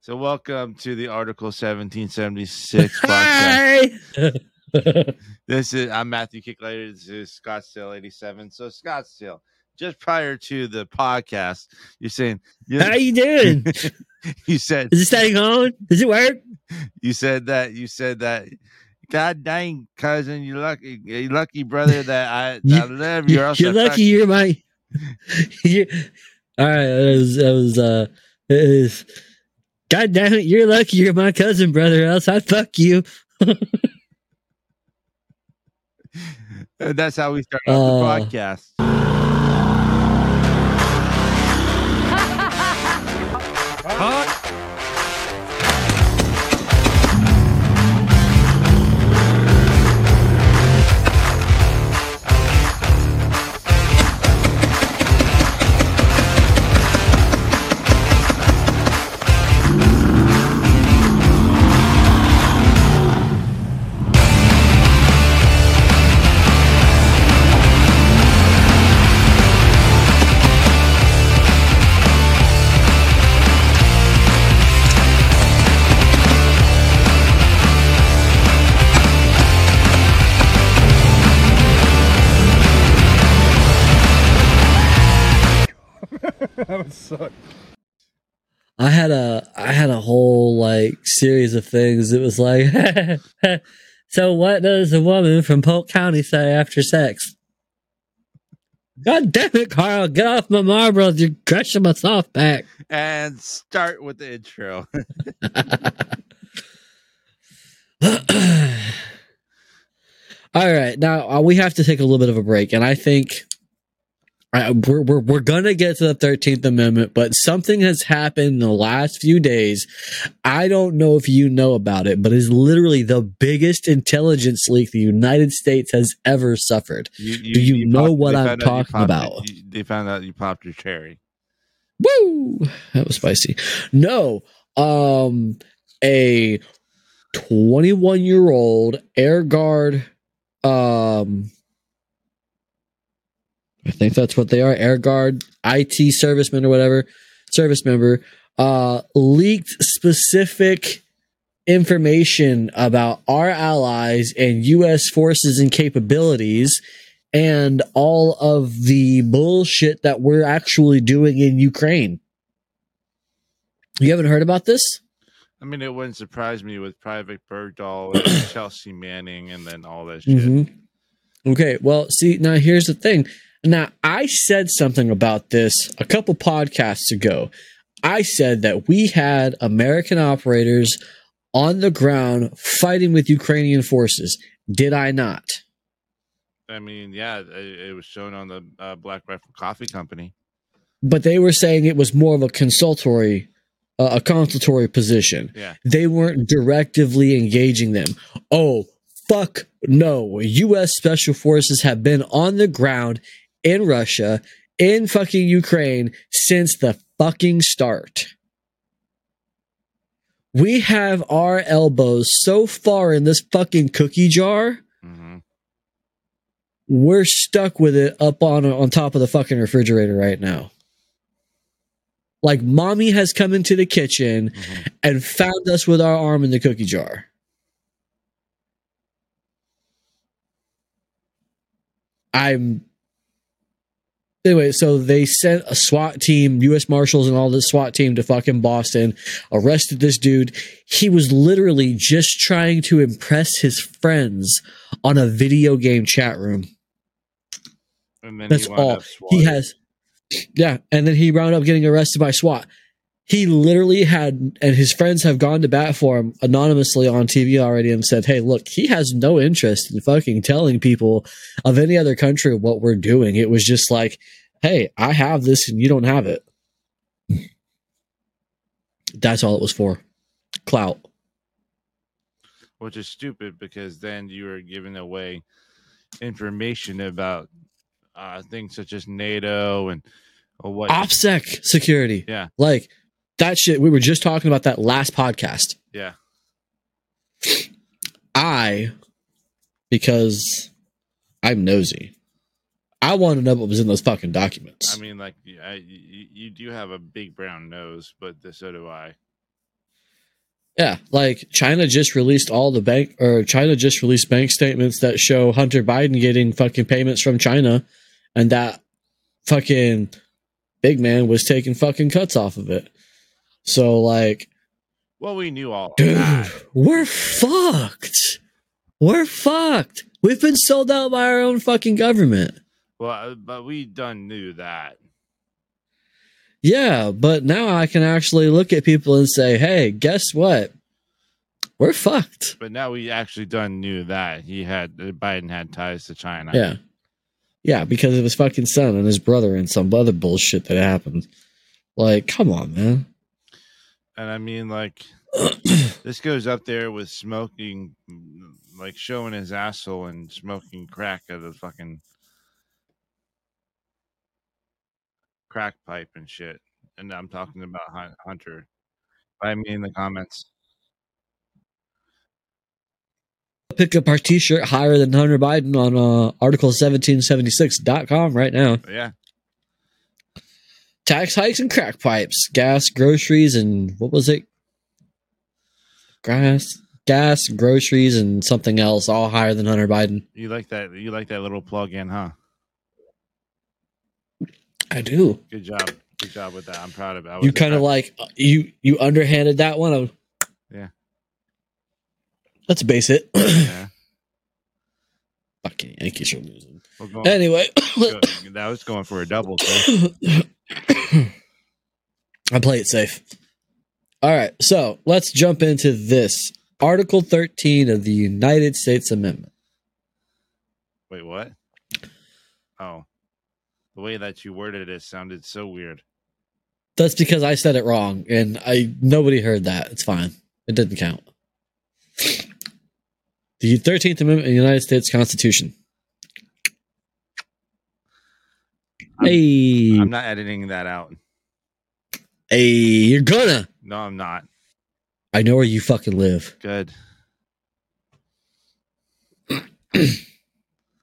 So, welcome to the Article 1776 podcast. Hi. This is I'm Matthew Kicklighter. This is Scottsdale 87. So, Scottsdale, just prior to the podcast, you're saying you, How you doing? you said Is this thing on? Does it work? you said that you said that. God dang, cousin, you lucky, you lucky brother that I, You- I love you. or else You're lucky you. you're my. you all right, that was that was uh. It was, God damn it! You're lucky you're my cousin, brother. Else I'd fuck you. That's how we start off Uh, the podcast. Had a I had a whole like series of things. It was like, so what does a woman from Polk County say after sex? God damn it, Carl! Get off my marbles! You're crushing my soft back. And start with the intro. All right, now uh, we have to take a little bit of a break, and I think we're we're we're gonna get to the Thirteenth Amendment, but something has happened in the last few days. I don't know if you know about it, but it's literally the biggest intelligence leak the United States has ever suffered. You, Do you know what I'm you talking popped- about? you- they found out you popped your cherry. Woo! That was spicy. No, um, a 21 year old air guard, um, I think that's what they are, air guard, IT serviceman or whatever, service member, uh, leaked specific information about our allies and U.S. forces and capabilities and all of the bullshit that we're actually doing in Ukraine. You haven't heard about this? I mean, it wouldn't surprise me with Private Bergdahl and Chelsea Manning and then all that shit. Mhm. Okay, well, see, now here's the thing. Now, I said something about this a couple podcasts ago. I said that we had American operators on the ground fighting with Ukrainian forces. Did I not? I mean, yeah, it, it was shown on the uh, Black Rifle Coffee Company. But they were saying it was more of a consultory, uh, a consultory position. Yeah. They weren't directively engaging them. Oh, fuck no. U.S. Special Forces have been on the ground in Russia, in fucking Ukraine since the fucking start. We have our elbows so far in this fucking cookie jar, hmm we're stuck with it up on on top of the fucking refrigerator right now. Like mommy has come into the kitchen hmm and found us with our arm in the cookie jar. I'm anyway. So they sent a SWAT team, U.S. Marshals, and all the SWAT team to fucking Boston. Arrested this dude. He was literally just trying to impress his friends on a video game chat room. And then That's he all he has. Yeah, and then he wound up getting arrested by SWAT. He literally had, and his friends have gone to bat for him anonymously on TV already and said, "Hey, look, he has no interest in fucking telling people of any other country what we're doing. It was just like, hey, I have this and you don't have it. That's all it was for. Clout. which is stupid because then you are giving away information about uh, things such as NATO and or what. OPSEC security. Yeah. Like that shit. We were just talking about that last podcast. Yeah, I, because I'm nosy, I want to know what was in those fucking documents. I mean, like I, you, you do have a big brown nose, but so do I. Yeah, like China just released all the bank or China just released bank statements that show Hunter Biden getting fucking payments from China and that fucking big man was taking fucking cuts off of it. So like Well, we knew all dude, that. we're fucked. We're fucked. We've been sold out by our own fucking government. Well, uh, but we done knew that. Yeah, but now I can actually look at people and say, "Hey, guess what? We're fucked." But now we actually done knew that he had uh, Biden had ties to China. Yeah. Yeah, because of his fucking son and his brother and some other bullshit that happened. Like, come on, man. And I mean, like, this goes up there with smoking, like showing his asshole and smoking crack at the fucking crack pipe and shit. And I'm talking about Hunter. I mean, in the comments. Pick up our t-shirt higher than Hunter Biden on uh, article1776.com right now. Yeah, Tax hikes and crack pipes, gas, groceries, and what was it? Gas, gas, groceries, and something else, all higher than Hunter Biden. you like that? You like that little plug in, huh? I do. Good job. Good job with that. I'm proud of it. You kind of like you you underhanded that one. Of, Yeah. Let's base it. Yeah. Fucking Yankees are losing. Going, Anyway, that was going for a double. So. I play it safe. All right, so let's jump into this Article 13 of the United States Amendment. Wait, what? Oh, the way that you worded it sounded so weird. That's because I said it wrong, and I nobody heard that. It's fine. It didn't count. The 13th Amendment of the United States Constitution. I'm- hey, I'm not editing that out. hey, you're gonna. No, I'm not. I know where you fucking live. Good.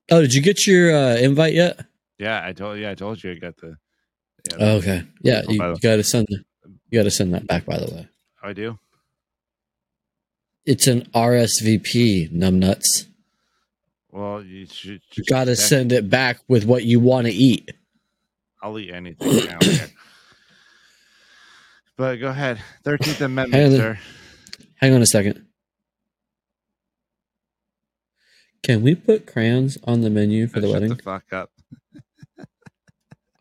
Oh, did you get your uh, invite yet? Yeah, I told you. I told you I got the. Yeah, Oh, okay. Yeah, Oh, you, you gotta send you gotta send that back. By the way, I do. it's an RSVP. Numbnuts. Well, you should. You gotta send it back with what you want to eat. I'll eat anything now. here. But go ahead. Thirteenth Amendment, Hang on. sir. Hang on a second. Can we put crayons on the menu for the Shut wedding? the fuck up.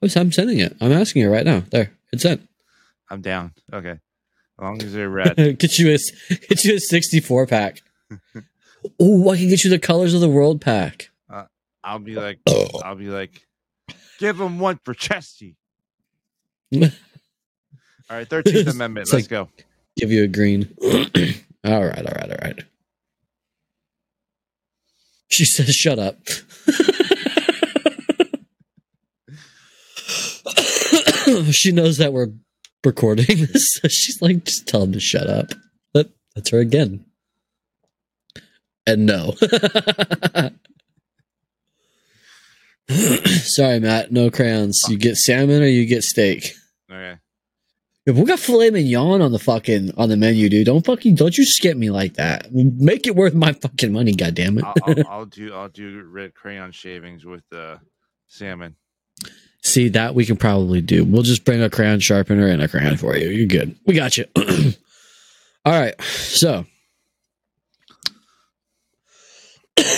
Oh, so I'm sending it. I'm asking you right now. There, it's sent. I'm down. Okay. As long as they're red. get you a get you a 64 pack. Oh, I can get you the colors of the world pack. Uh, I'll be like, oh. I'll be like, give them one for Chesty. All right, Thirteenth Amendment. It's Let's like- go. Give you a green. all right, all right, all right. She says, "Shut up." she knows that we're recording this. So she's like, "Just tell him to shut up." But that's her again. And no. Sorry, Matt. No crayons. You get salmon or you get steak. Okay. If we got filet mignon on the fucking on the menu, dude, don't fucking don't you skip me like that. Make it worth my fucking money, goddammit. I'll, I'll, I'll do. I'll do red crayon shavings with the salmon. See that we can probably do. We'll just bring a crayon sharpener and a crayon for you. You're good. We got you. All right. So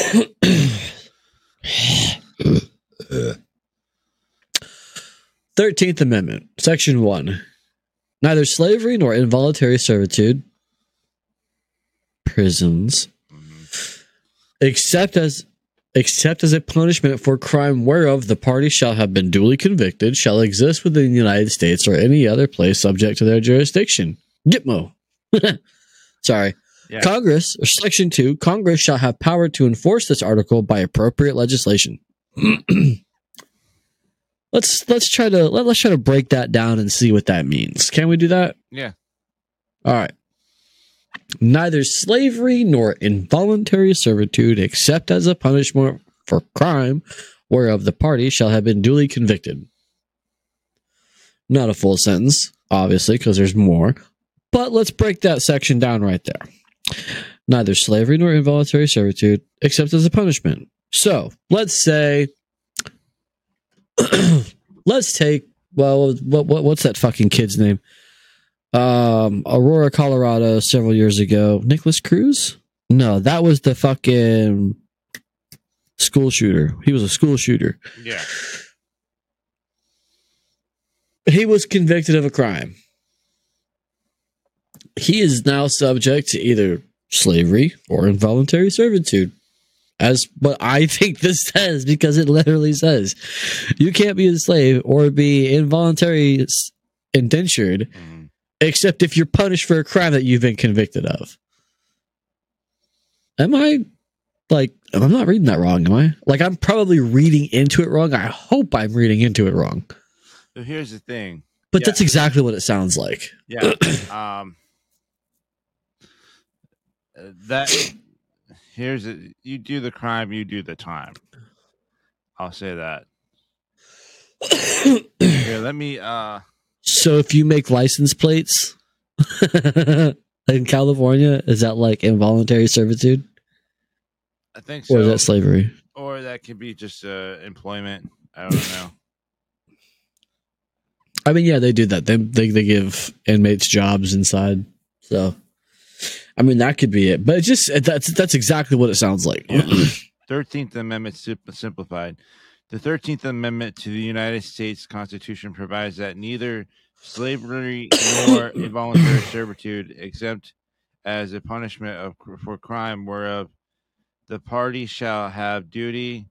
Thirteenth Amendment, Section One. Neither slavery nor involuntary servitude, prisons, except as except as a punishment for crime whereof the party shall have been duly convicted, shall exist within the United States or any other place subject to their jurisdiction. Gitmo. Sorry. Yeah. Congress, or Section 2, Congress shall have power to enforce this article by appropriate legislation. let's let's try to let, let's try to break that down and see what that means. Can we do that? Yeah. All right. Neither slavery nor involuntary servitude, except as a punishment for crime whereof the party shall have been duly convicted. Not a full sentence, obviously, because there's more. But let's break that section down right there. Neither slavery nor involuntary servitude, except as a punishment. So let's say, let's take well, what, what what's that fucking kid's name? Um, Aurora, Colorado, several years ago. Nicholas Cruz? No, that was the fucking school shooter. He was a school shooter. Yeah. He was convicted of a crime. He is now subject to either slavery or involuntary servitude. As what I think this says, because it literally says you can't be a slave or be involuntary indentured Mhm. except if you're punished for a crime that you've been convicted of. Am I like I'm not reading that wrong, am I? Like I'm probably reading into it wrong. I hope I'm reading into it wrong. So here's the thing. But Yeah. that's exactly what it sounds like. Yeah. um. uh, That here's it. You do the crime, you do the time. I'll say that. Here, let me. Uh. so if you make license plates in California, is that like involuntary servitude I think so. or is that slavery? or that could be just uh, employment. I don't know. I mean, yeah, they do that. They they, they give inmates jobs inside. So, I mean, that could be it. But it just that's that's exactly what it sounds like. Thirteenth Amendment simplified. The Thirteenth Amendment to the United States Constitution provides that neither slavery nor involuntary servitude, exempt as a punishment of for crime whereof the party shall have duty,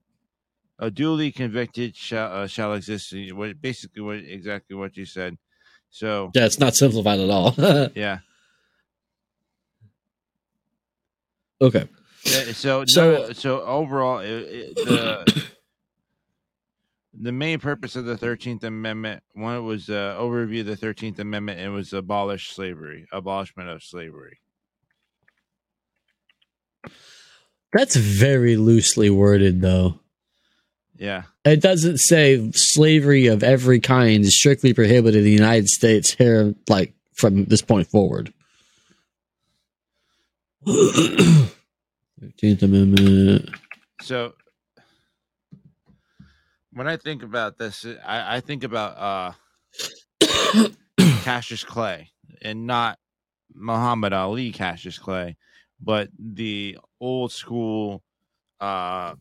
a duly convicted shall uh, shall exist. What basically what exactly what you said. So yeah, it's not simplified at all. yeah. Okay. Yeah, so So- so so overall, it, it, the the main purpose of the Thirteenth Amendment one was uh, overview the Thirteenth Amendment and was abolish slavery, abolishment of slavery. That's very loosely worded, though. Yeah, It doesn't say slavery of every kind is strictly prohibited in the United States here, like from this point forward. Thirteenth Amendment. so when I think about this, I, I think about uh Cassius Clay and not Muhammad Ali Cassius Clay, but the old school uh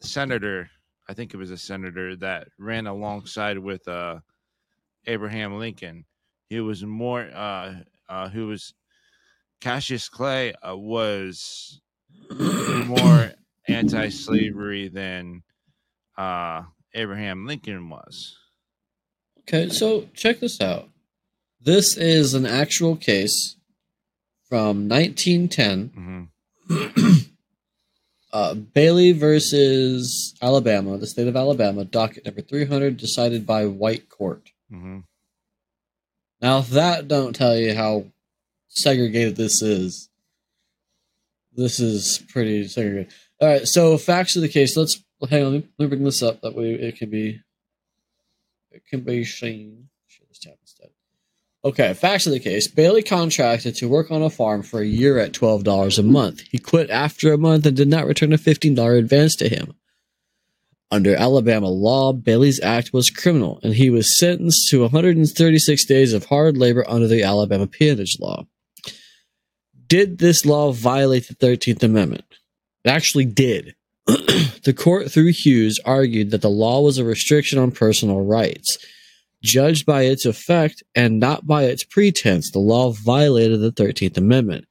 senator, I think it was a senator that ran alongside with uh Abraham Lincoln. He was more uh uh who was Cassius Clay uh, was more anti-slavery than uh Abraham Lincoln was. Okay, so check this out. This is an actual case from 1910. hmm Uh, Bailey versus Alabama, the state of Alabama, docket number 300, decided by white court. hmm Now, if that don't tell you how segregated this is, this is pretty segregated. All right, so facts of the case. Let's hang on. Let me, bring this up. That way it can be it can be seen. Share this tab instead. Okay, facts of the case. Bailey contracted to work on a farm for a year at twelve dollars a month. He quit after a month and did not return a fifteen dollar advance to him. Under Alabama law, Bailey's act was criminal, and he was sentenced to 136 days of hard labor under the Alabama peonage law. Did this law violate the 13th Amendment? It actually did. the court, through Hughes, argued that the law was a restriction on personal rights. Judged by its effect and not by its pretense, the law violated the 13th Amendment.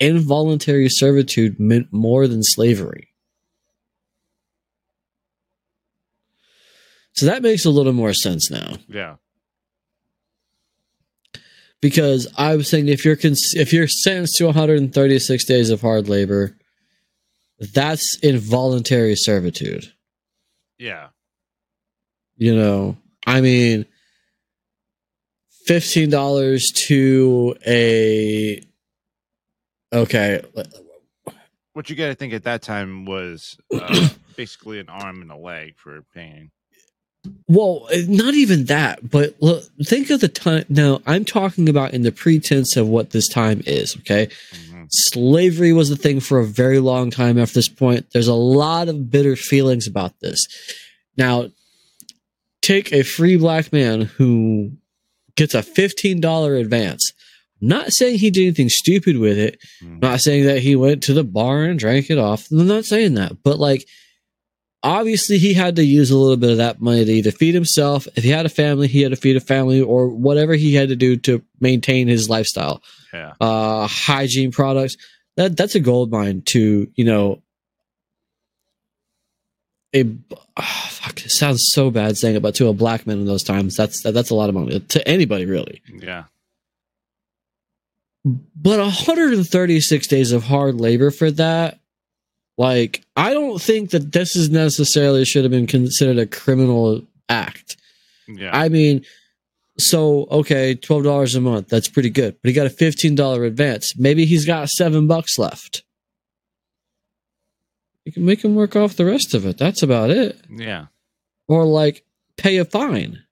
Involuntary servitude meant more than slavery. So that makes a little more sense now Yeah. Because I was saying if you're cons- if you're sentenced to 136 days of hard labor, that's involuntary servitude. Yeah. You know, I mean, fifteen dollars to a okay. What you got to think at that time was uh, basically an arm and a leg for paying. Well, not even that, but look, think of the time. Now, I'm talking about in the pretense of what this time is, okay? Mhm. Slavery was a thing for a very long time after this point. There's a lot of bitter feelings about this. Now, take a free black man who gets a $15 advance. I'm not saying he did anything stupid with it. Mhm. Not saying that he went to the bar and drank it off. I'm not saying that, but like, obviously he had to use a little bit of that money to either feed himself. If he had a family, he had to feed a family, or whatever he had to do to maintain his lifestyle. Yeah. Uh, hygiene products. That that's a gold mine to you know. A ah, fuck. It sounds so bad saying it, but to a black man in those times, that's that, that's a lot of money to anybody really. Yeah. But 136 days of hard labor for that, like, I don't think that this is necessarily should have been considered a criminal act. Yeah. I mean, so okay, twelve dollars a month, that's pretty good. But he got a fifteen dollar advance. Maybe he's got seven bucks left. You can make him work off the rest of it. That's about it. yeah. Or like pay a fine.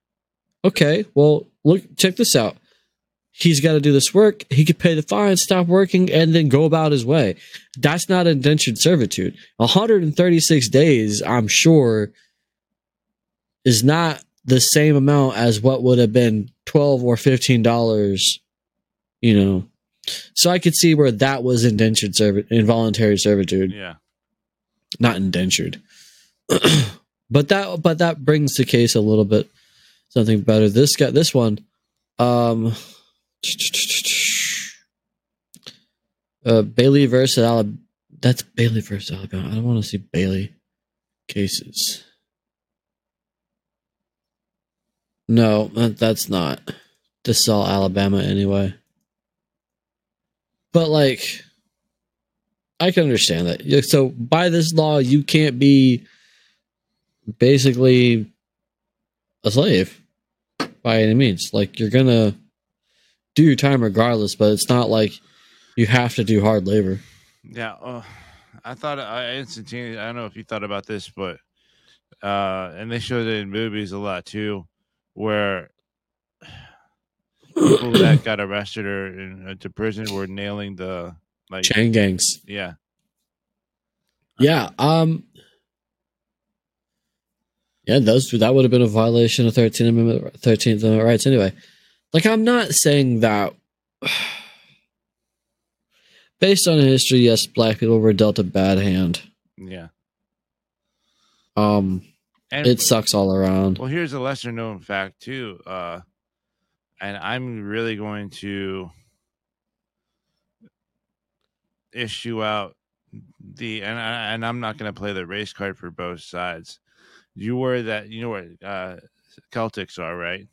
Okay, well, look, check this out. He's got to do this work. He could pay the fine, stop working, and then go about his way. That's not indentured servitude. 136 days, I'm sure, is not the same amount as what would have been 12 or 15 dollars, you know. So I could see where that was indentured servitude, involuntary servitude Yeah. not indentured. but that but that brings the case a little bit something better. This guy this one um uh Bailey versus Alabama that's Bailey versus Alabama. I don't want to see Bailey cases. No, that's not. This is all Alabama anyway. But like I can understand that. So by this law, you can't be basically a slave by any means. Like you're gonna do your time regardless, but it's not like you have to do hard labor. Yeah. Uh, I thought I instantaneously. I don't know if you thought about this, but uh, and they showed it in movies a lot too, where people that got arrested or in, uh, prison were nailing the like. Chain gangs. Yeah. Yeah. Um. Yeah, those that would have been a violation of Thirteenth Amendment, Thirteenth Amendment rights anyway. Like, I'm not saying that. Based on history, yes, black people were dealt a bad hand. Yeah. Um, And it sucks all around. Well, here's a lesser known fact too, uh, and I'm really going to issue out the and I, and I'm not going to play the race card for both sides. You were that you know what uh, Celtics are right?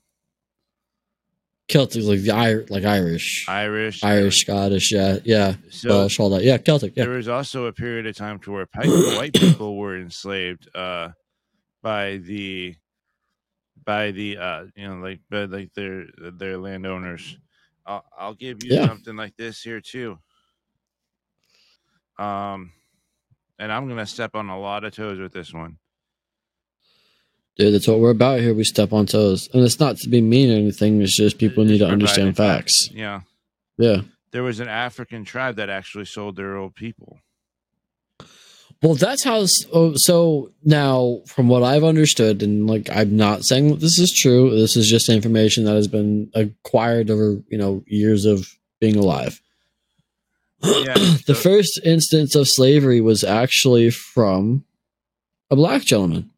Celtic, like the Ir- like Irish, Irish, Irish, Scottish, yeah, yeah, So Welsh, all that, yeah, Celtic, yeah. there was also a period of time to where white people were enslaved uh, by the by the uh, you know like by like their their landowners. I'll, I'll give you Yeah. something like this here too. Um, and I'm gonna step on a lot of toes with this one. Dude, that's what we're about here. We step on toes, and it's not to be mean or anything. It's just people need to understand facts. Yeah, Yeah. there was an African tribe that actually sold their old people. Well, that's how. Oh, so now, from what I've understood, and like I'm not saying that this is true. This is just information that has been acquired over you know years of being alive. Yeah, the so- first instance of slavery was actually from a black gentleman.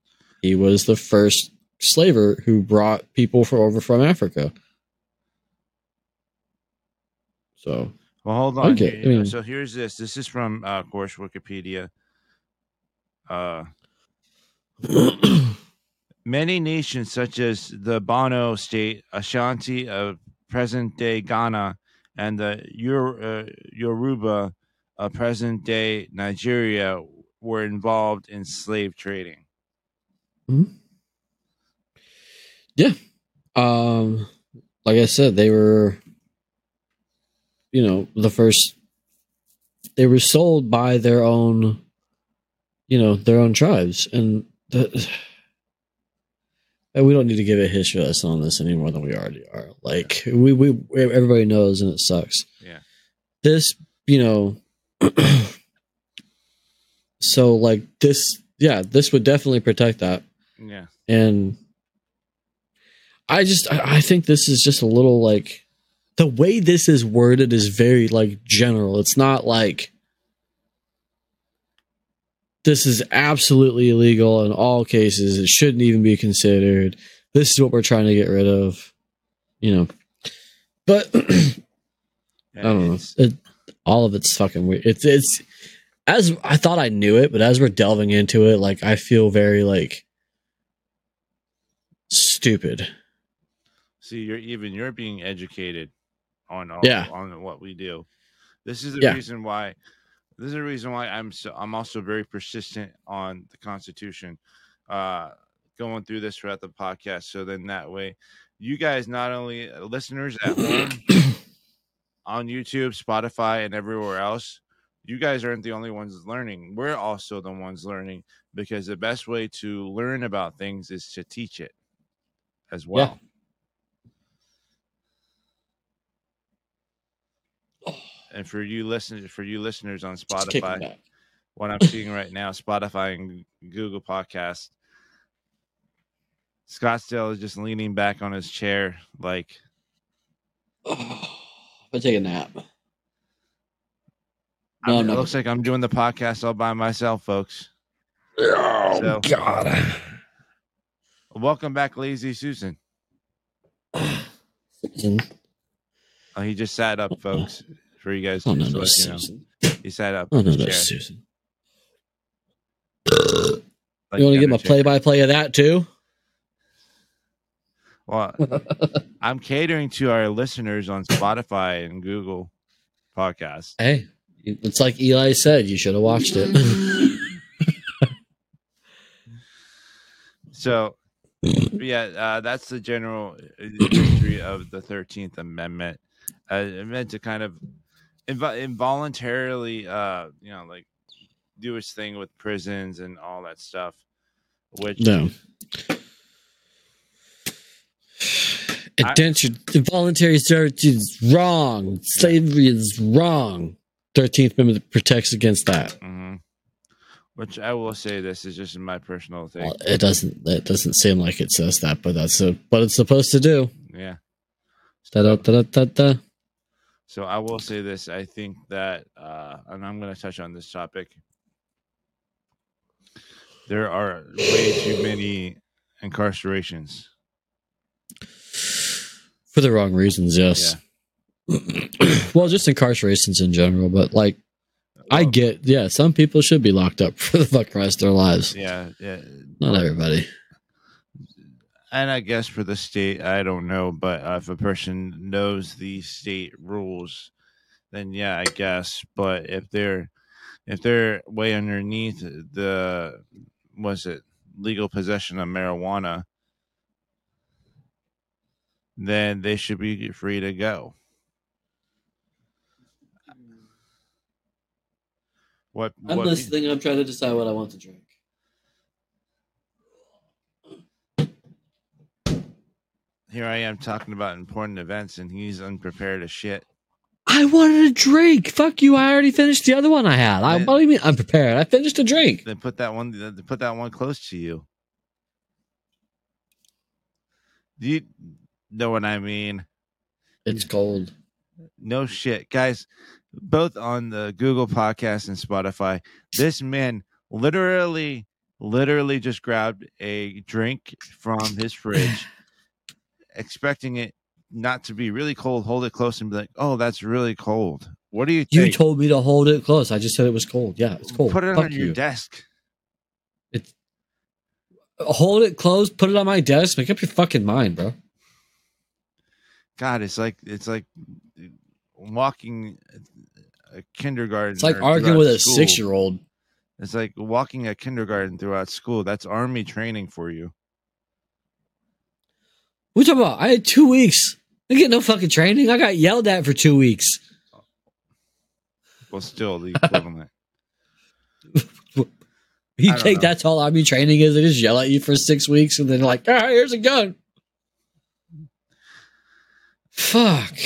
He was the first slaver who brought people for over from Africa. So Well, hold on. Okay. I mean- so here's this. This is from, uh, of course, Wikipedia. Uh, many nations, such as the Bono state, Ashanti of present-day Ghana, and the Yor- uh, Yoruba of present-day Nigeria, were involved in slave trading. Um like I said, they were you know, the first they were sold by their own you know, their own tribes and the And we don't need to give a history lesson on this any more than we already are. Like we, we everybody knows, and it sucks. Yeah. This, you know, so like this, yeah, this would definitely protect that. Yeah. And I just, I, I think this is just a little like the way this is worded is very like general. It's not like this is absolutely illegal in all cases. It shouldn't even be considered. This is what we're trying to get rid of, you know. But I don't know. It, all of it's fucking weird. It's it's as I thought I knew it, but as we're delving into it, like I feel very like stupid. See, you're even you're being educated on all, Yeah. on what we do. This is the Yeah. reason why. This is the reason why I'm so I'm also very persistent on the Constitution, uh, going through this throughout the podcast. So then that way, you guys not only uh, listeners at home on YouTube, Spotify, and everywhere else, you guys aren't the only ones learning. We're also the ones learning because the best way to learn about things is to teach it as well. And for you listeners, for you listeners on Just kick it Spotify, what I'm seeing right now, Spotify and Google Podcast, Scottsdale is just leaning back on his chair, like I'm gonna take a nap. I No, it looks like I'm doing the podcast all by myself, folks. Oh So- God! Welcome back, Lazy Susan. Susan. Oh, he just sat up, folks. For you guys, Oh no, no, you know. He sat up. Oh no, no, Susan. like you want to get my Undertaker. play-by-play of that too? Well, I'm catering to our listeners on Spotify and Google Podcasts. Hey, it's like Eli said. You should have watched it. So, yeah, uh, that's the general uh, history of the Thirteenth Amendment. Uh, it meant to kind of inv- involuntarily, uh, you know, like do its thing with prisons and all that stuff. Which no. Indentured voluntary servitude is wrong. Slavery is wrong. Thirteenth Amendment protects against that. Mhm. Which I will say, this is just my personal thing. Well, it doesn't. It doesn't seem like it says that, but that's a, what it's supposed to do. Yeah. Da-da-da-da-da. So I will say this: I think that, uh, and I'm going to touch on this topic. There are way too many incarcerations. For the wrong reasons, yes. well, just incarcerations in general, but like I get, yeah, some people should be locked up for the rest of their lives. yeah, yeah, Not everybody. and I guess for the state, I don't know, but uh, if a person knows the state rules, then yeah, I guess. But if they're if they're way underneath the was it legal possession of marijuana, then they should be free to go. What? I'm what listening. I'm trying to decide what I want to drink. here I am talking about important events, and he's unprepared as shit. I wanted a drink. Fuck you. I already finished the other one I had. I, what do you mean? I'm prepared? I finished a drink. Then put that one. then Put that one close to you. Do you know what I mean? It's cold. No shit, guys. Both on the Google Podcast and Spotify, this man literally, literally just grabbed a drink from his fridge, expecting it not to be really cold. Hold it close and be like, "Oh, that's really cold." What do you You told me to hold it close. I just said it was cold. Yeah, it's cold. Put it Fuck on your you. desk. Hold it close. Put it on my desk. Make up your fucking mind, bro. God, it's like it's like walking a kindergarten. It's like arguing with a six year old. It's like walking a kindergarten throughout school. That's army training for you. What you talking about? I had two weeks. I get no fucking training. I got yelled at for two weeks. Well, still the equivalent. You think know. that's all army training is? They just yell at you for six weeks and then like, ah, here's a gun. Fuck.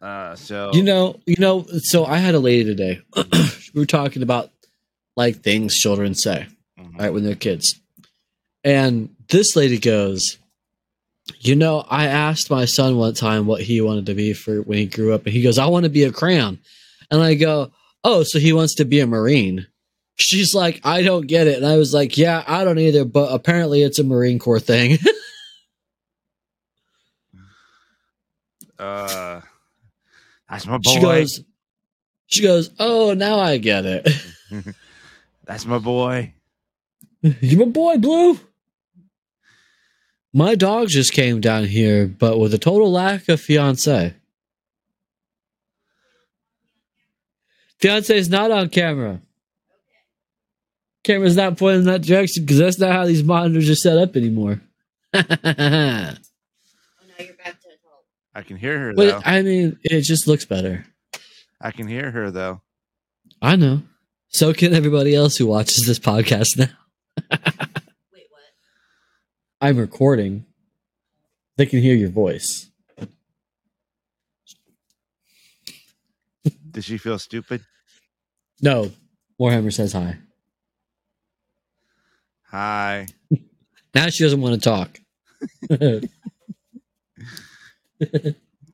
Uh, so You know, you know. So I had a lady today. we were talking about like things children say, Mhm. right, when they're kids. And this lady goes, You know, I asked my son one time what he wanted to be for when he grew up, and he goes, I want to be a crayon. And I go, Oh, so he wants to be a Marine. She's like, I don't get it. And I was like, Yeah, I don't either, but apparently it's a Marine Corps thing. uh, that's my boy. she goes, She goes, Oh, now I get it. that's my boy. You my boy, Blue. My dog just came down here, but with a total lack of fiance. Fiance is not on camera. Camera's not pointing in that direction because that's not how these monitors are set up anymore. Oh, now you're back to adult. I can hear her though. I mean, it just looks better. I can hear her though. I know. So can everybody else who watches this podcast now. Wait, what? I'm recording. They can hear your voice. Does she feel stupid? No, Warhammer says hi. Hi. Now she doesn't want to talk.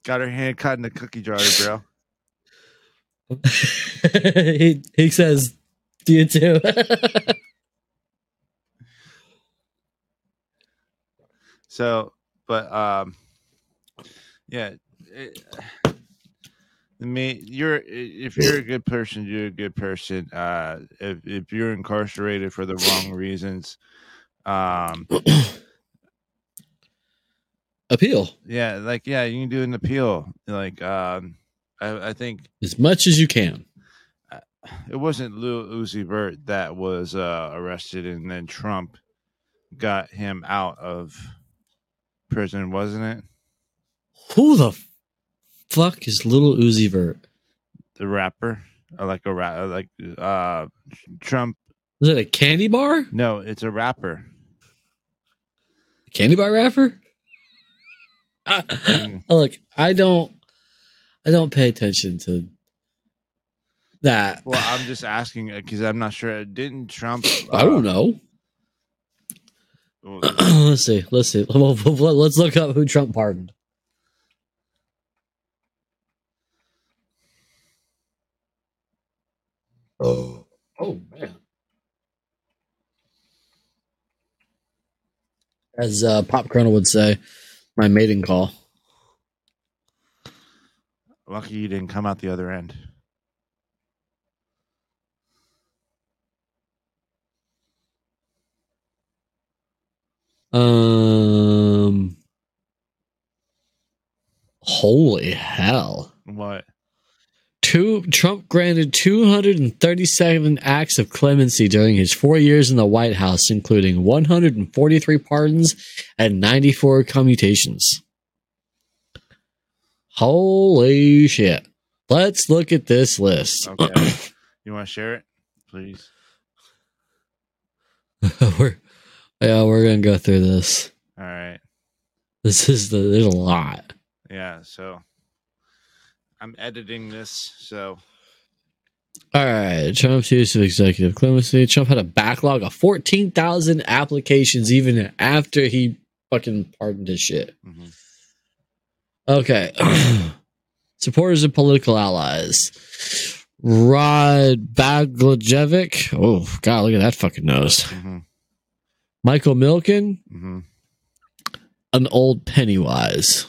Got her hand caught in the cookie jar, bro. he, he says, Do you too? So, but um, yeah, it, the me you're if you're a good person, you're a good person. Uh, if if you're incarcerated for the wrong reasons, um, Appeal yeah, like yeah, you can do an appeal. Like um, I, I think as much as you can. it wasn't Lil Uzi Vert that was uh, arrested, and then Trump got him out of prison, wasn't it? Who the fuck is little Uzi Vert? The rapper, like a rap, like uh, Trump. Is it a candy bar? No, it's a rapper. A candy bar rapper? Ah, Mm. Look, I don't, I don't pay attention to that. Well, I'm just asking because I'm not sure. Didn't Trump? I don't know. know. let's see. Let's see. Let's look up who Trump pardoned. Oh, oh man. As uh, Pop Colonel would say, my mating call. Lucky you didn't come out the other end. Um, holy hell! What? Two Trump granted 237 acts of clemency during his four years in the White House, including 143 pardons and 94 commutations. Holy shit! Let's look at this list. Okay. you want to share it, please? we're yeah, we're gonna go through this. All right. This is the there's a lot. Yeah. So I'm editing this. So All right, Trump's use of executive clemency. Trump had a backlog of 14,000 applications even after he fucking pardoned his shit. mhm. Okay. Supporters and political allies. Rod Blagojevich. Oh, God, look at that fucking nose. Mhm. Michael Milken, Mhm. an old Pennywise.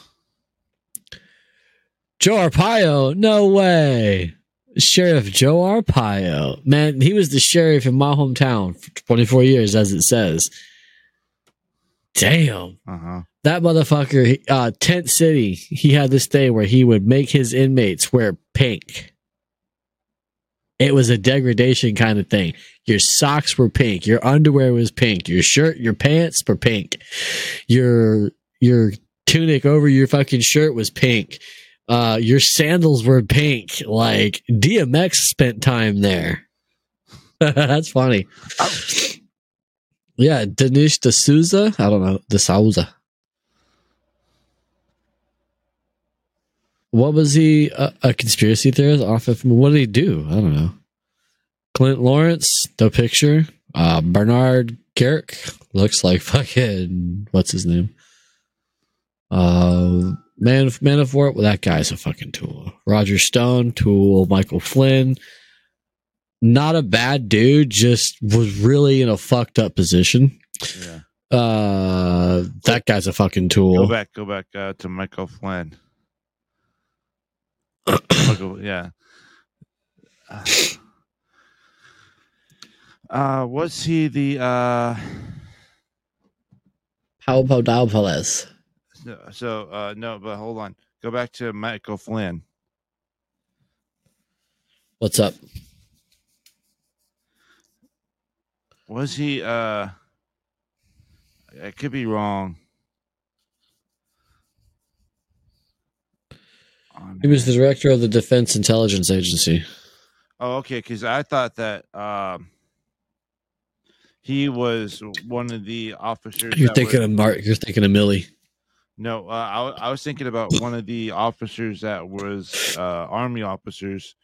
Joe Arpaio, no way. Sheriff Joe Arpaio. Man, he was the sheriff in my hometown for 24 years, as it says. Damn. Uh-huh. That motherfucker, he- uh, Tent City, he had this day where he would make his inmates wear pink. It was a degradation kind of thing. Your socks were pink, your underwear was pink, your shirt, your pants were pink, your your tunic over your fucking shirt was pink, uh, your sandals were pink. Like DMX spent time there. That's funny. Yeah, Dinesh D'Souza. I don't know. D'Souza. What was he? A, a conspiracy theorist? Off of what did he do? I don't know. Clint Lorance, the picture. Uh, Bernard Kerik looks like fucking what's his name? Uh, Man Manafort. Well, that guy's a fucking tool. Roger Stone, tool. Michael Flynn. Not a bad dude. Just was really in a fucked up position. Yeah. Uh, that guy's a fucking tool. Go back, go back uh, to Michael Flynn. Michael, yeah. Uh, uh, was he the uh? About Dalpales? No, So uh, no, but hold on. Go back to Michael Flynn. What's up? Was he uh? I could be wrong. He was the director of the Defense Intelligence Agency. Oh, okay. Because I thought that um, he was one of the officers. You're thinking were- of Mark. You're thinking of Milley. No, uh, I, I was thinking about one of the officers that was uh, army officers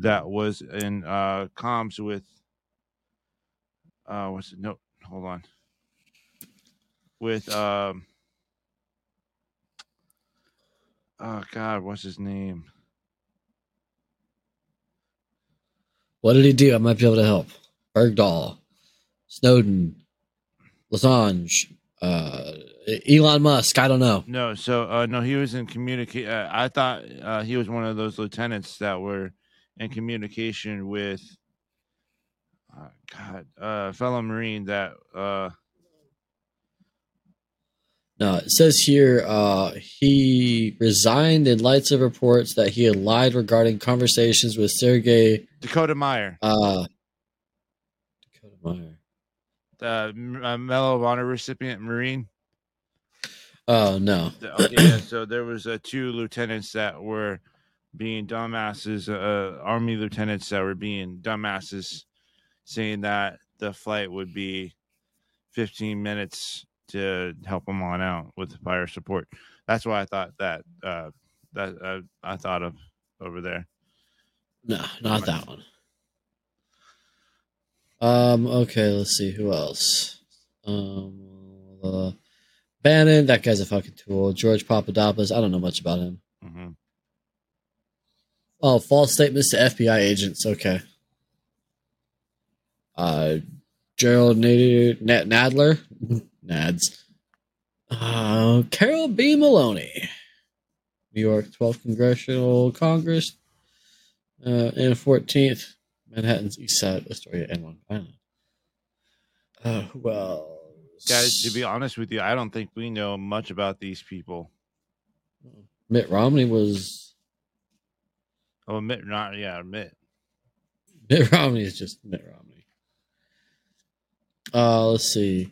that was in uh, comms with. Uh, what's it? No, hold on. With um. Oh God, what's his name? What did he do? I might be able to help. Bergdahl, Snowden, Assange, uh, Elon Musk. I don't know. No, so uh, no, he was in communicate. Uh, I thought uh, he was one of those lieutenants that were in communication with. Uh, God, uh, fellow Marine that uh, No, it says here uh, he resigned in lights of reports that he had lied regarding conversations with Sergey Dakota Meyer, uh, Dakota Meyer. the uh, Medal of Honor recipient Marine. Oh no, Okay, yeah, so there was uh, two lieutenants that were being dumbasses, uh, Army lieutenants that were being dumbasses, saying that the flight would be 15 minutes to help them on out with fire support. That's why I thought that uh, that uh, I thought of over there. no, not that one. Um. Okay. Let's see who else. Um. Uh, Bannon. That guy's a fucking tool. George Papadopoulos. I don't know much about him. hmm Oh, false statements to FBI agents. Okay. Uh, Gerald Nader, Nad- Nadler, Nads. Uh, Carol B. Maloney, New York 12th Congressional Congress, uh, and 14th Manhattan's East Side Astoria and Long Island. Uh, well, Guys, to be honest with you, I don't think we know much about these people. Mitt Romney was Oh, Mitt, not yeah, Mitt. Mitt Romney is just Mitt Romney. Uh, let's see.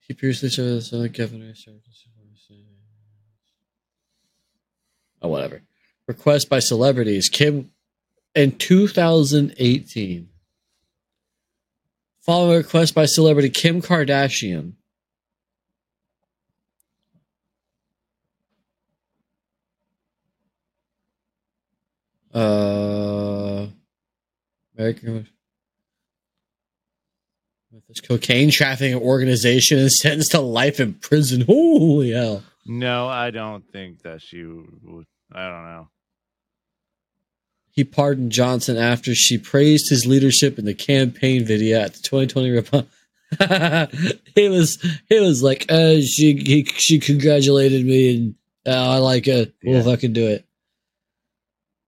He previously served as a governor. served as- Oh, whatever. Request by celebrities. Kim in 2018. Following a request by celebrity Kim Kardashian. Uh, American with this cocaine trafficking organization and sentenced to life in prison. Holy hell! No, I don't think that she would. I don't know. He pardoned Johnson after she praised his leadership in the campaign video at the 2020 Republican. he was he was like, uh, she he, she congratulated me and uh, I like it. We'll Yeah. fucking do it.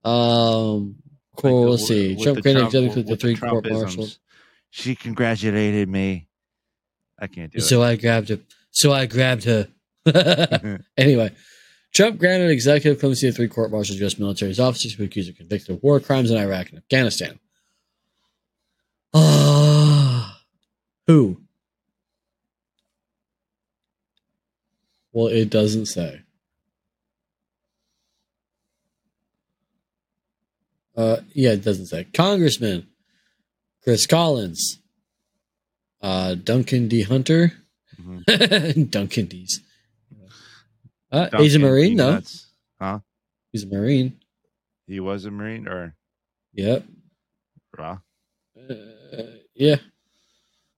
Um, cool. Like, let's with- see. with Trump granted Trump- the three court martials. She congratulated me. I can't do it. So I grabbed her. So I grabbed her. anyway, Trump granted executive clemency to three court martials U.S. military officers who accused of convicted of war crimes in Iraq and Afghanistan. Ah, who? Well, it doesn't say. Uh, yeah, it doesn't say. Congressman Chris Collins, Uh, Duncan D. Hunter. Mhm. Duncan D's. Uh, he's a Marine, though. Huh? He's a Marine. He was a Marine or Yep. raw? Uh, yeah.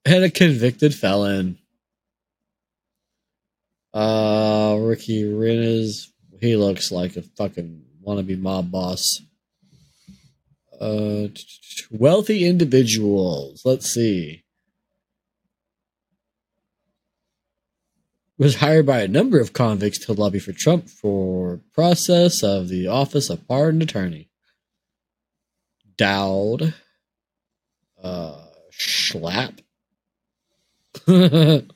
And a convicted felon. Uh, Ricky Renzi. He looks like a fucking wannabe mob boss. Uh, wealthy individuals. Let's see. Was hired by a number of convicts to lobby for Trump for process of the office of pardon attorney. Dowd. Uh, Schlapp.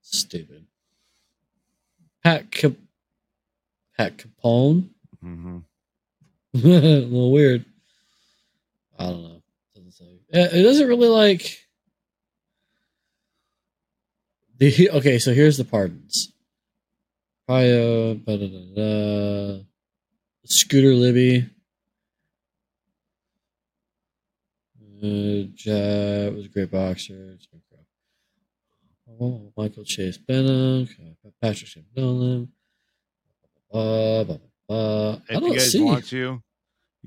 Stupid. Pat Cap- Pat Capone. hmm a little weird. I don't know. It doesn't really like. The okay, so here's the pardons. Pio. Scooter Libby. Uh, Jab was a great boxer. Oh, Michael Chase Behenna, Patrick Shane Nolan. Blah, blah, blah. If you guys see. want to, you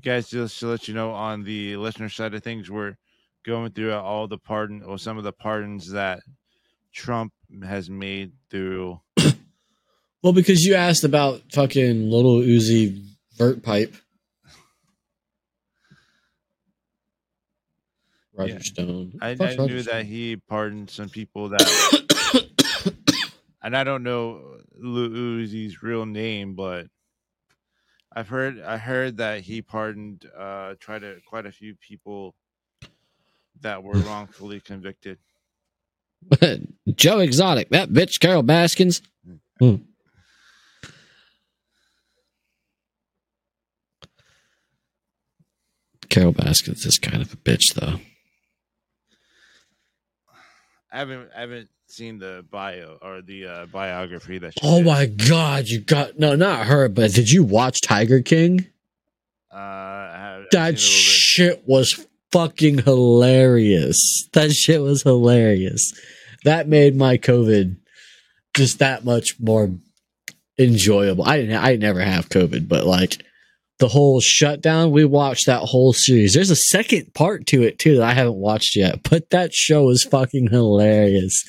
guys just to let you know on the listener side of things, we're going through all the pardon or some of the pardons that Trump has made through. Well, because you asked about fucking Lil Uzi Vert pipe. Roger Yeah. Stone. I, I Roger knew Stone? that he pardoned some people that, and I don't know Lil Uzi's real name, but I've heard I heard that he pardoned uh tried to quite a few people that were wrongfully convicted. Joe Exotic, that bitch, Carole Baskins. Hmm. Carole Baskins is kind of a bitch, though. I haven't I haven't seen the bio or the uh, biography that. she Oh did. my god, you got no, not her, but did you watch Tiger King? Uh, I have, That a little bit. shit was fucking hilarious. That shit was hilarious. That made my COVID just that much more enjoyable. I didn't. I never have COVID, but like the whole shutdown, we watched that whole series. There's a second part to it too that I haven't watched yet, but that show is fucking hilarious.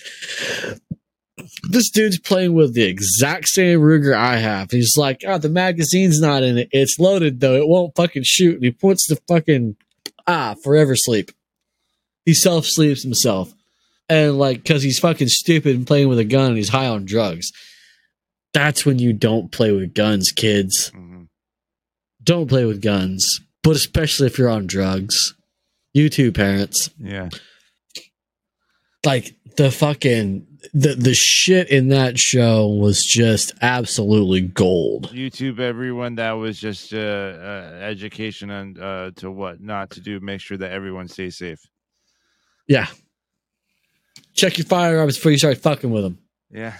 This dude's playing with the exact same Ruger I have. He's like, oh, the magazine's not in it. It's loaded though. It won't fucking shoot. And he puts the fucking ah forever sleep. He self sleeps himself, and like because he's fucking stupid and playing with a gun and he's high on drugs. That's when you don't play with guns, kids. Mhm. Don't play with guns, but especially if you're on drugs. You too, parents. Yeah, Like the fucking the the shit in that show was just absolutely gold. YouTube. Everyone that was just uh, uh education and uh to what not to do. Make sure that everyone stays safe. Yeah. Check your firearms before you start fucking with them. Yeah,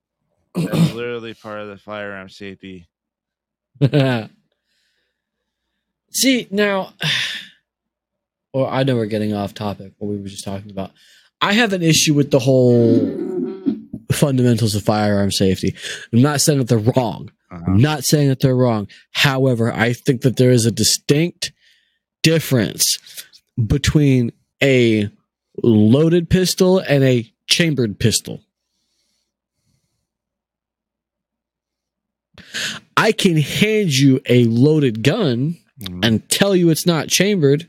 that's literally part of the firearm safety. See now, well, I know we're getting off topic. What we were just talking about. I have an issue with the whole fundamentals of firearm safety. I'm not saying that they're wrong. Uh-huh. I'm not saying that they're wrong. However, I think that there is a distinct difference between a loaded pistol and a chambered pistol. I can hand you a loaded gun Mhm. and tell you it's not chambered.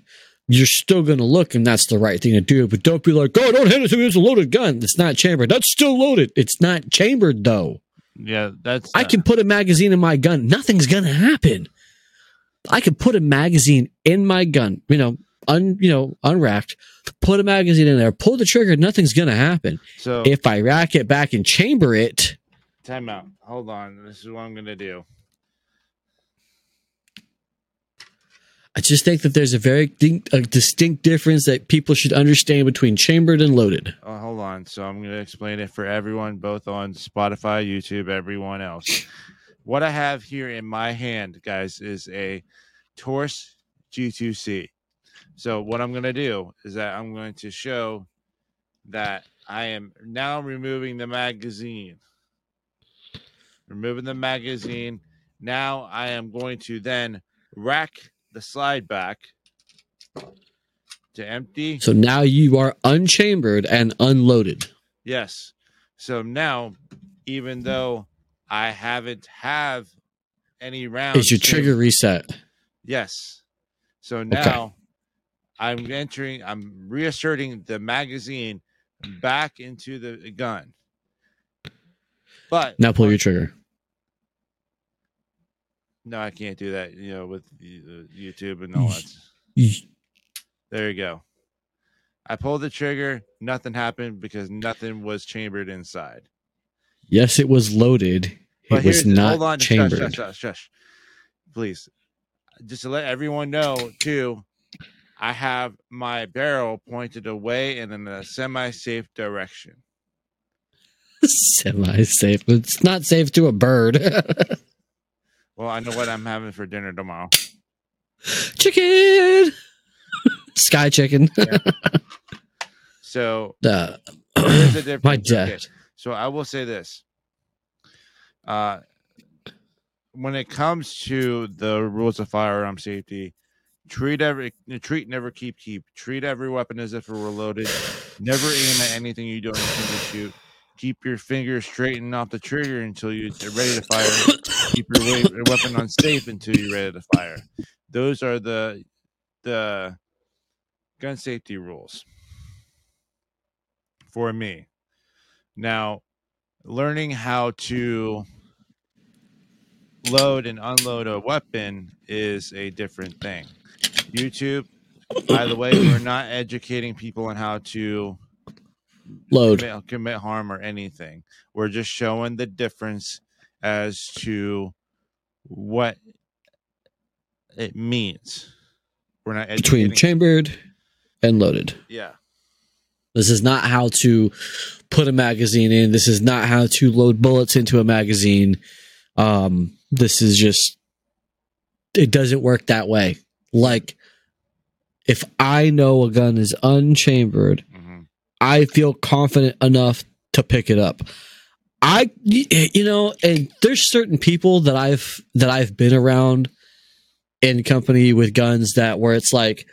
You're still going to look, and that's the right thing to do. But don't be like, oh, don't hand it to me. It's a loaded gun. It's not chambered. That's still loaded. It's not chambered, though. Yeah, that's. I can uh, put a magazine in my gun. Nothing's gonna happen. I can put a magazine in my gun, you know, un you know, unracked, put a magazine in there, pull the trigger, nothing's gonna happen. So If I rack it back and chamber it, time out. Hold on. This is what I'm gonna do. I just think that there's a very a distinct difference that people should understand between chambered and loaded. Oh, hold on. So I'm going to explain it for everyone, both on Spotify, YouTube, everyone else. what I have here in my hand, guys, is a Taurus G2C. So what I'm going to do is that I'm going to show that I am now removing the magazine. Removing the magazine. Now I am going to then rack the slide back to empty. So now you are unchambered and unloaded. Yes. So now, even though I haven't have any rounds, Is your trigger reset? Yes. So now I'm entering, I'm reasserting the magazine back into the gun. But Now pull your trigger. No, I can't do that. You know, with the uh, YouTube and all that. There you go. I pulled the trigger. Nothing happened because nothing was chambered inside. Yes, it was loaded. But It was not hold on, chambered. Shush, shush, shush. Please, just to let everyone know too, I have my barrel pointed away and in a semi-safe direction. Semi safe. It's not safe to a bird. Well, I know what I'm having for dinner tomorrow. chicken. Sky chicken. So Uh, here's the difference. my okay? So I will say this. Uh when it comes to the rules of firearm safety, treat every treat never keep keep. Treat every weapon as if it were loaded. Never aim at anything you don't intend to shoot. Keep your fingers straightened off the trigger until you're ready to fire. Keep your weapon unsafe until you're ready to fire. Those are the the gun safety rules for me. Now, learning how to load and unload a weapon is a different thing. YouTube, by the way, we're not educating people on how to Load. commit, commit harm or anything. We're just showing the difference as to what it means. We're not Between chambered and loaded. yeah. This is not how to put a magazine in. This is not how to load bullets into a magazine. Um, this is just, it doesn't work that way. Like, if I know a gun is unchambered, hmm I feel confident enough to pick it up. I, you know, and there's certain people that I've that I've been around in company with guns that where it's like,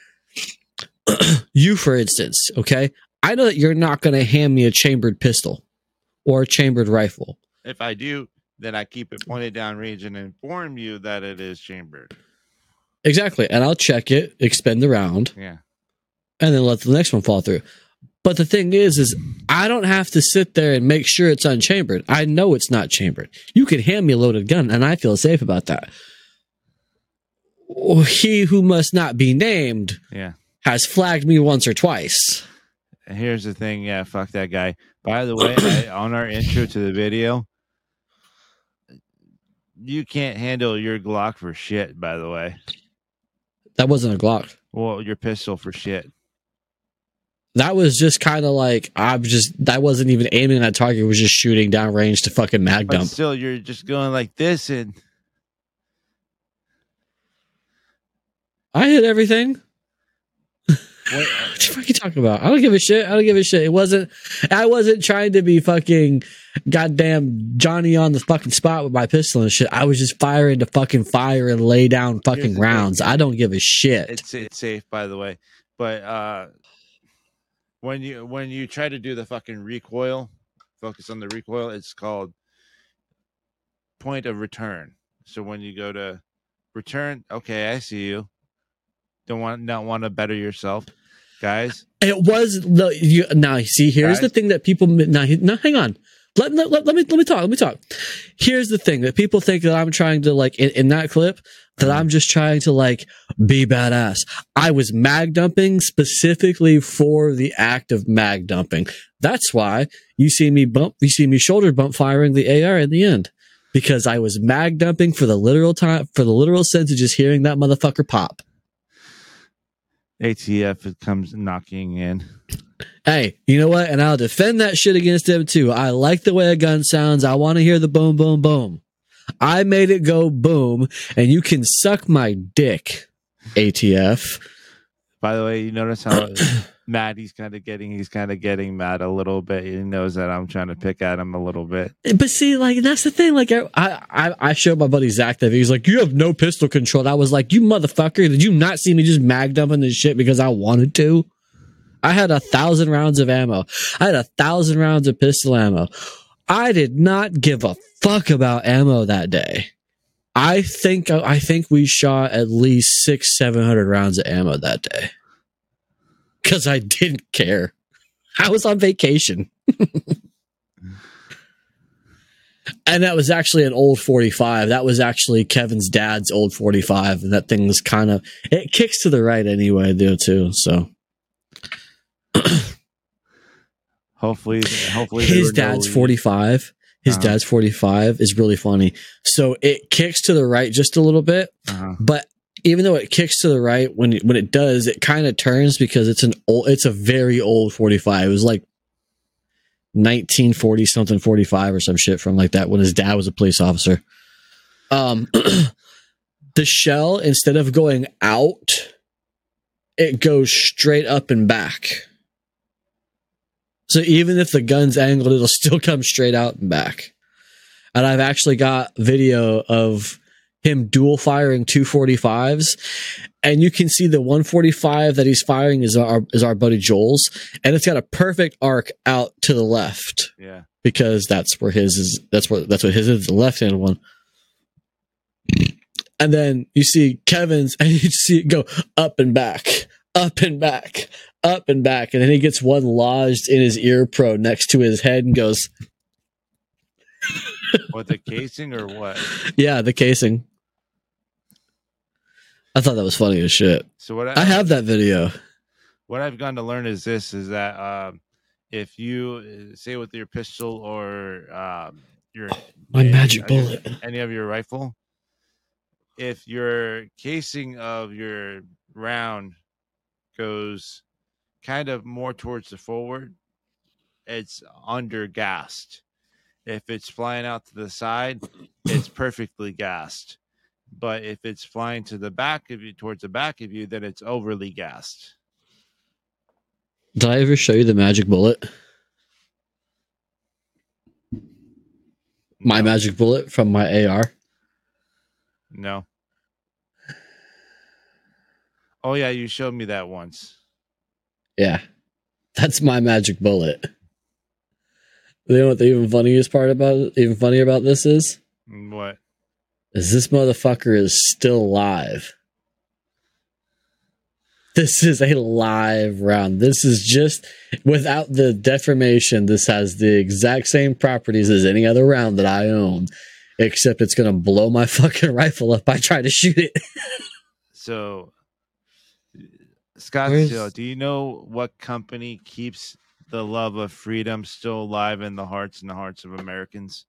you for instance, okay, I know that you're not going to hand me a chambered pistol or a chambered rifle. If I do, then I keep it pointed down range and inform you that it is chambered. Exactly, and I'll check it, expend the round, Yeah. and then let the next one fall through. But the thing is, is I don't have to sit there and make sure it's unchambered. I know it's not chambered. You can hand me a loaded gun, and I feel safe about that. Oh, he who must not be named Yeah. has flagged me once or twice. Here's the thing. Yeah. Fuck that guy. By the way, I, on our intro to the video, you can't handle your Glock for shit, by the way. That wasn't a Glock. Well, your pistol for shit. That was just kind of like I'm just. That wasn't even aiming at target. It was just shooting down range to fucking mag But dump. still, you're just going like this and I hit everything. what, What the fuck are you talking about? I don't give a shit. I don't give a shit. It wasn't. I wasn't trying to be fucking goddamn Johnny on the fucking spot with my pistol and shit. I was just firing to fucking fire and lay down fucking the thing. rounds. I don't give a shit. it's it's safe, by the way. But uh, when you when you try to do the fucking recoil, focus on the recoil. It's called point of return. So when you go to return, okay, I see you. Don't want not want to better yourself, guys. It was the You, now, see, here's Guys? the thing that people. Now, now hang on. Let, let, let, me let me talk. Let me talk. Here's the thing that people think that I'm trying to like in, in that clip that I'm just trying to like be badass. I was mag dumping specifically for the act of mag dumping. That's why you see me bump. You see me shoulder bump firing the AR in the end because I was mag dumping for the literal time for the literal sense of just hearing that motherfucker pop. ATF comes knocking in. Hey, you know what? And I'll defend that shit against them too. I like the way a gun sounds. I want to hear the boom, boom, boom. I made it go boom, and you can suck my dick, ATF. By the way, you notice how mad he's kind of getting. He's kind of getting mad a little bit. He knows that I'm trying to pick at him a little bit. But see, like that's the thing. Like I, I, I showed my buddy Zach that he's like, "You have no pistol control." And I was like, "You motherfucker! Did you not see me just mag dumping this shit because I wanted to?" I had a thousand rounds of ammo. I had a thousand rounds of pistol ammo. I did not give a fuck about ammo that day. I think I think we shot at least six, seven hundred rounds of ammo that day because I didn't care. I was on vacation. and that was actually an old 45. That was actually Kevin's dad's old 45. And that thing was kind of, it kicks to the right anyway, though, too. So Hopefully, hopefully, his were no dad's 45. His Uh-huh. dad's 45 is really funny. So it kicks to the right just a little bit. Uh-huh. but even though it kicks to the right when it, when it does it kind of turns because it's an old it's a very old 45 it was like 1940 something 45 or some shit from like that when his dad was a police officer um the shell instead of going out it goes straight up and back so even if the gun's angled it'll still come straight out and back. And i've actually got video of him dual firing 245s and you can see the 145 that he's firing is our is our buddy Joel's. And it's got a perfect arc out to the left. Yeah. because that's where his is that's what that's what his is the left hand one. And then you see Kevin's and you see it go up and back up and back up and back and then he gets one lodged in his ear pro next to his head and goes What the casing or what? yeah the casing I thought that was funny as shit. So what I have that video. what I've gone to learn is this: is that um, if you uh, say with your pistol or um, your My any- magic bullet. any of your rifle, if your casing of your round goes kind of more towards the forward, it's under gassed. If it's flying out to the side, it's perfectly gassed. But if it's flying to the back of you, towards the back of you, then it's overly gassed. Did I ever show you the magic bullet? My No. magic bullet from my AR. No. Oh yeah, you showed me that once. Yeah. That's my magic bullet. You know what the even funniest part about even funnier about this is? What? Is this motherfucker is still live. This is a live round. This is just without the deformation. This has the exact same properties as any other round that I own, except it's gonna blow my fucking rifle up. I try to shoot it. So, Scott, Where's- do you know what company keeps the love of freedom still alive in the hearts and the hearts of Americans?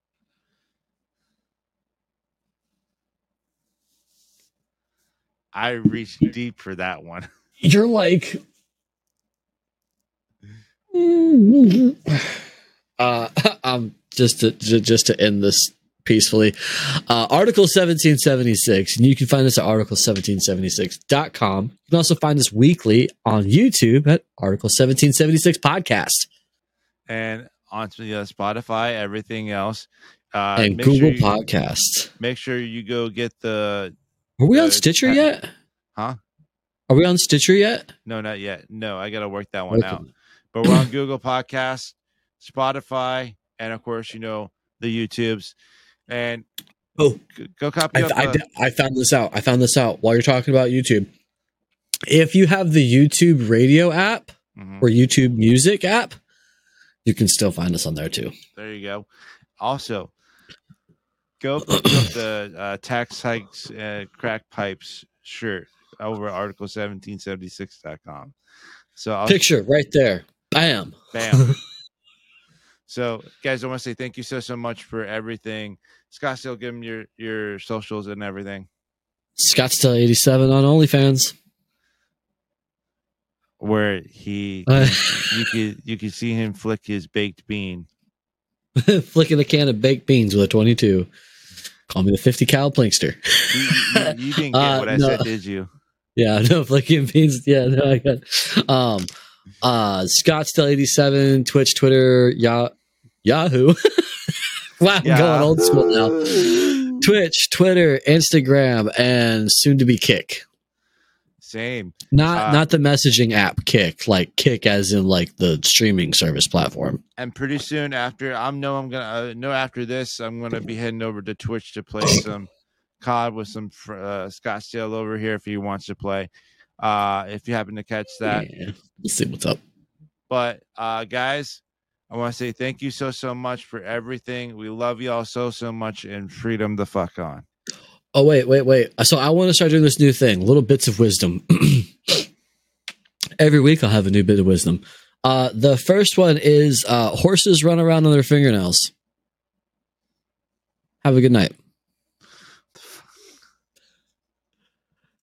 I reached deep for that one. You're like, uh, um, just to just to end this peacefully, uh, Article 1776, and you can find us at article1776.com. You can also find us weekly on YouTube at Article 1776 Podcast And on to, uh, Spotify, everything else. Uh, and Google sure Podcasts. Make sure you go get the. Are we on uh, Stitcher yet? Huh? Are we on Stitcher yet? No, not yet. No, I got to work that one Okay. out. But we're on Google Podcasts, Spotify, and of course, you know, the YouTubes. And Oh. go copy I, up. I, uh, I found this out. I found this out while you're talking about YouTube. If you have the YouTube radio app mhm, or YouTube music app, you can still find us on there too. there you go. Also, go pick up the uh, tax hikes, uh, crack pipes shirt over at article1776.com. So I'll Picture right there. Bam. Bam. So, guys, I want to say thank you so so much for everything. Scott, still give them your your socials and everything. Scottsdale 87 on OnlyFans. Where he, Uh, you could you could see him flick his baked bean. flicking a can of baked beans with a 22. Call me the 50 cal plinkster. You, you- you didn't get Uh, what I no. said, did you? Yeah, no flicking beans. Yeah, no, I got um uh Scottsdale eighty seven, Twitch, Twitter, Yah Yahoo. wow, I'm going old school now. Twitch, Twitter, Instagram, and soon to be Kick. Same. Not Uh, not the messaging app Kick, like Kick as in like the streaming service platform. And pretty soon after, I'm know I'm gonna uh, know after this, I'm gonna be heading over to Twitch to play some COD with some uh, Scottsdale over here if he wants to play. Uh, if you happen to catch that, Yeah, we'll see what's up. But uh guys, I want to say thank you so so much for everything. We love y'all so so much and freedom the fuck on. Oh wait, wait, wait. So I want to start doing this new thing, little bits of wisdom. Every week I'll have a new bit of wisdom. Uh the first one is uh horses run around on their fingernails. Have a good night.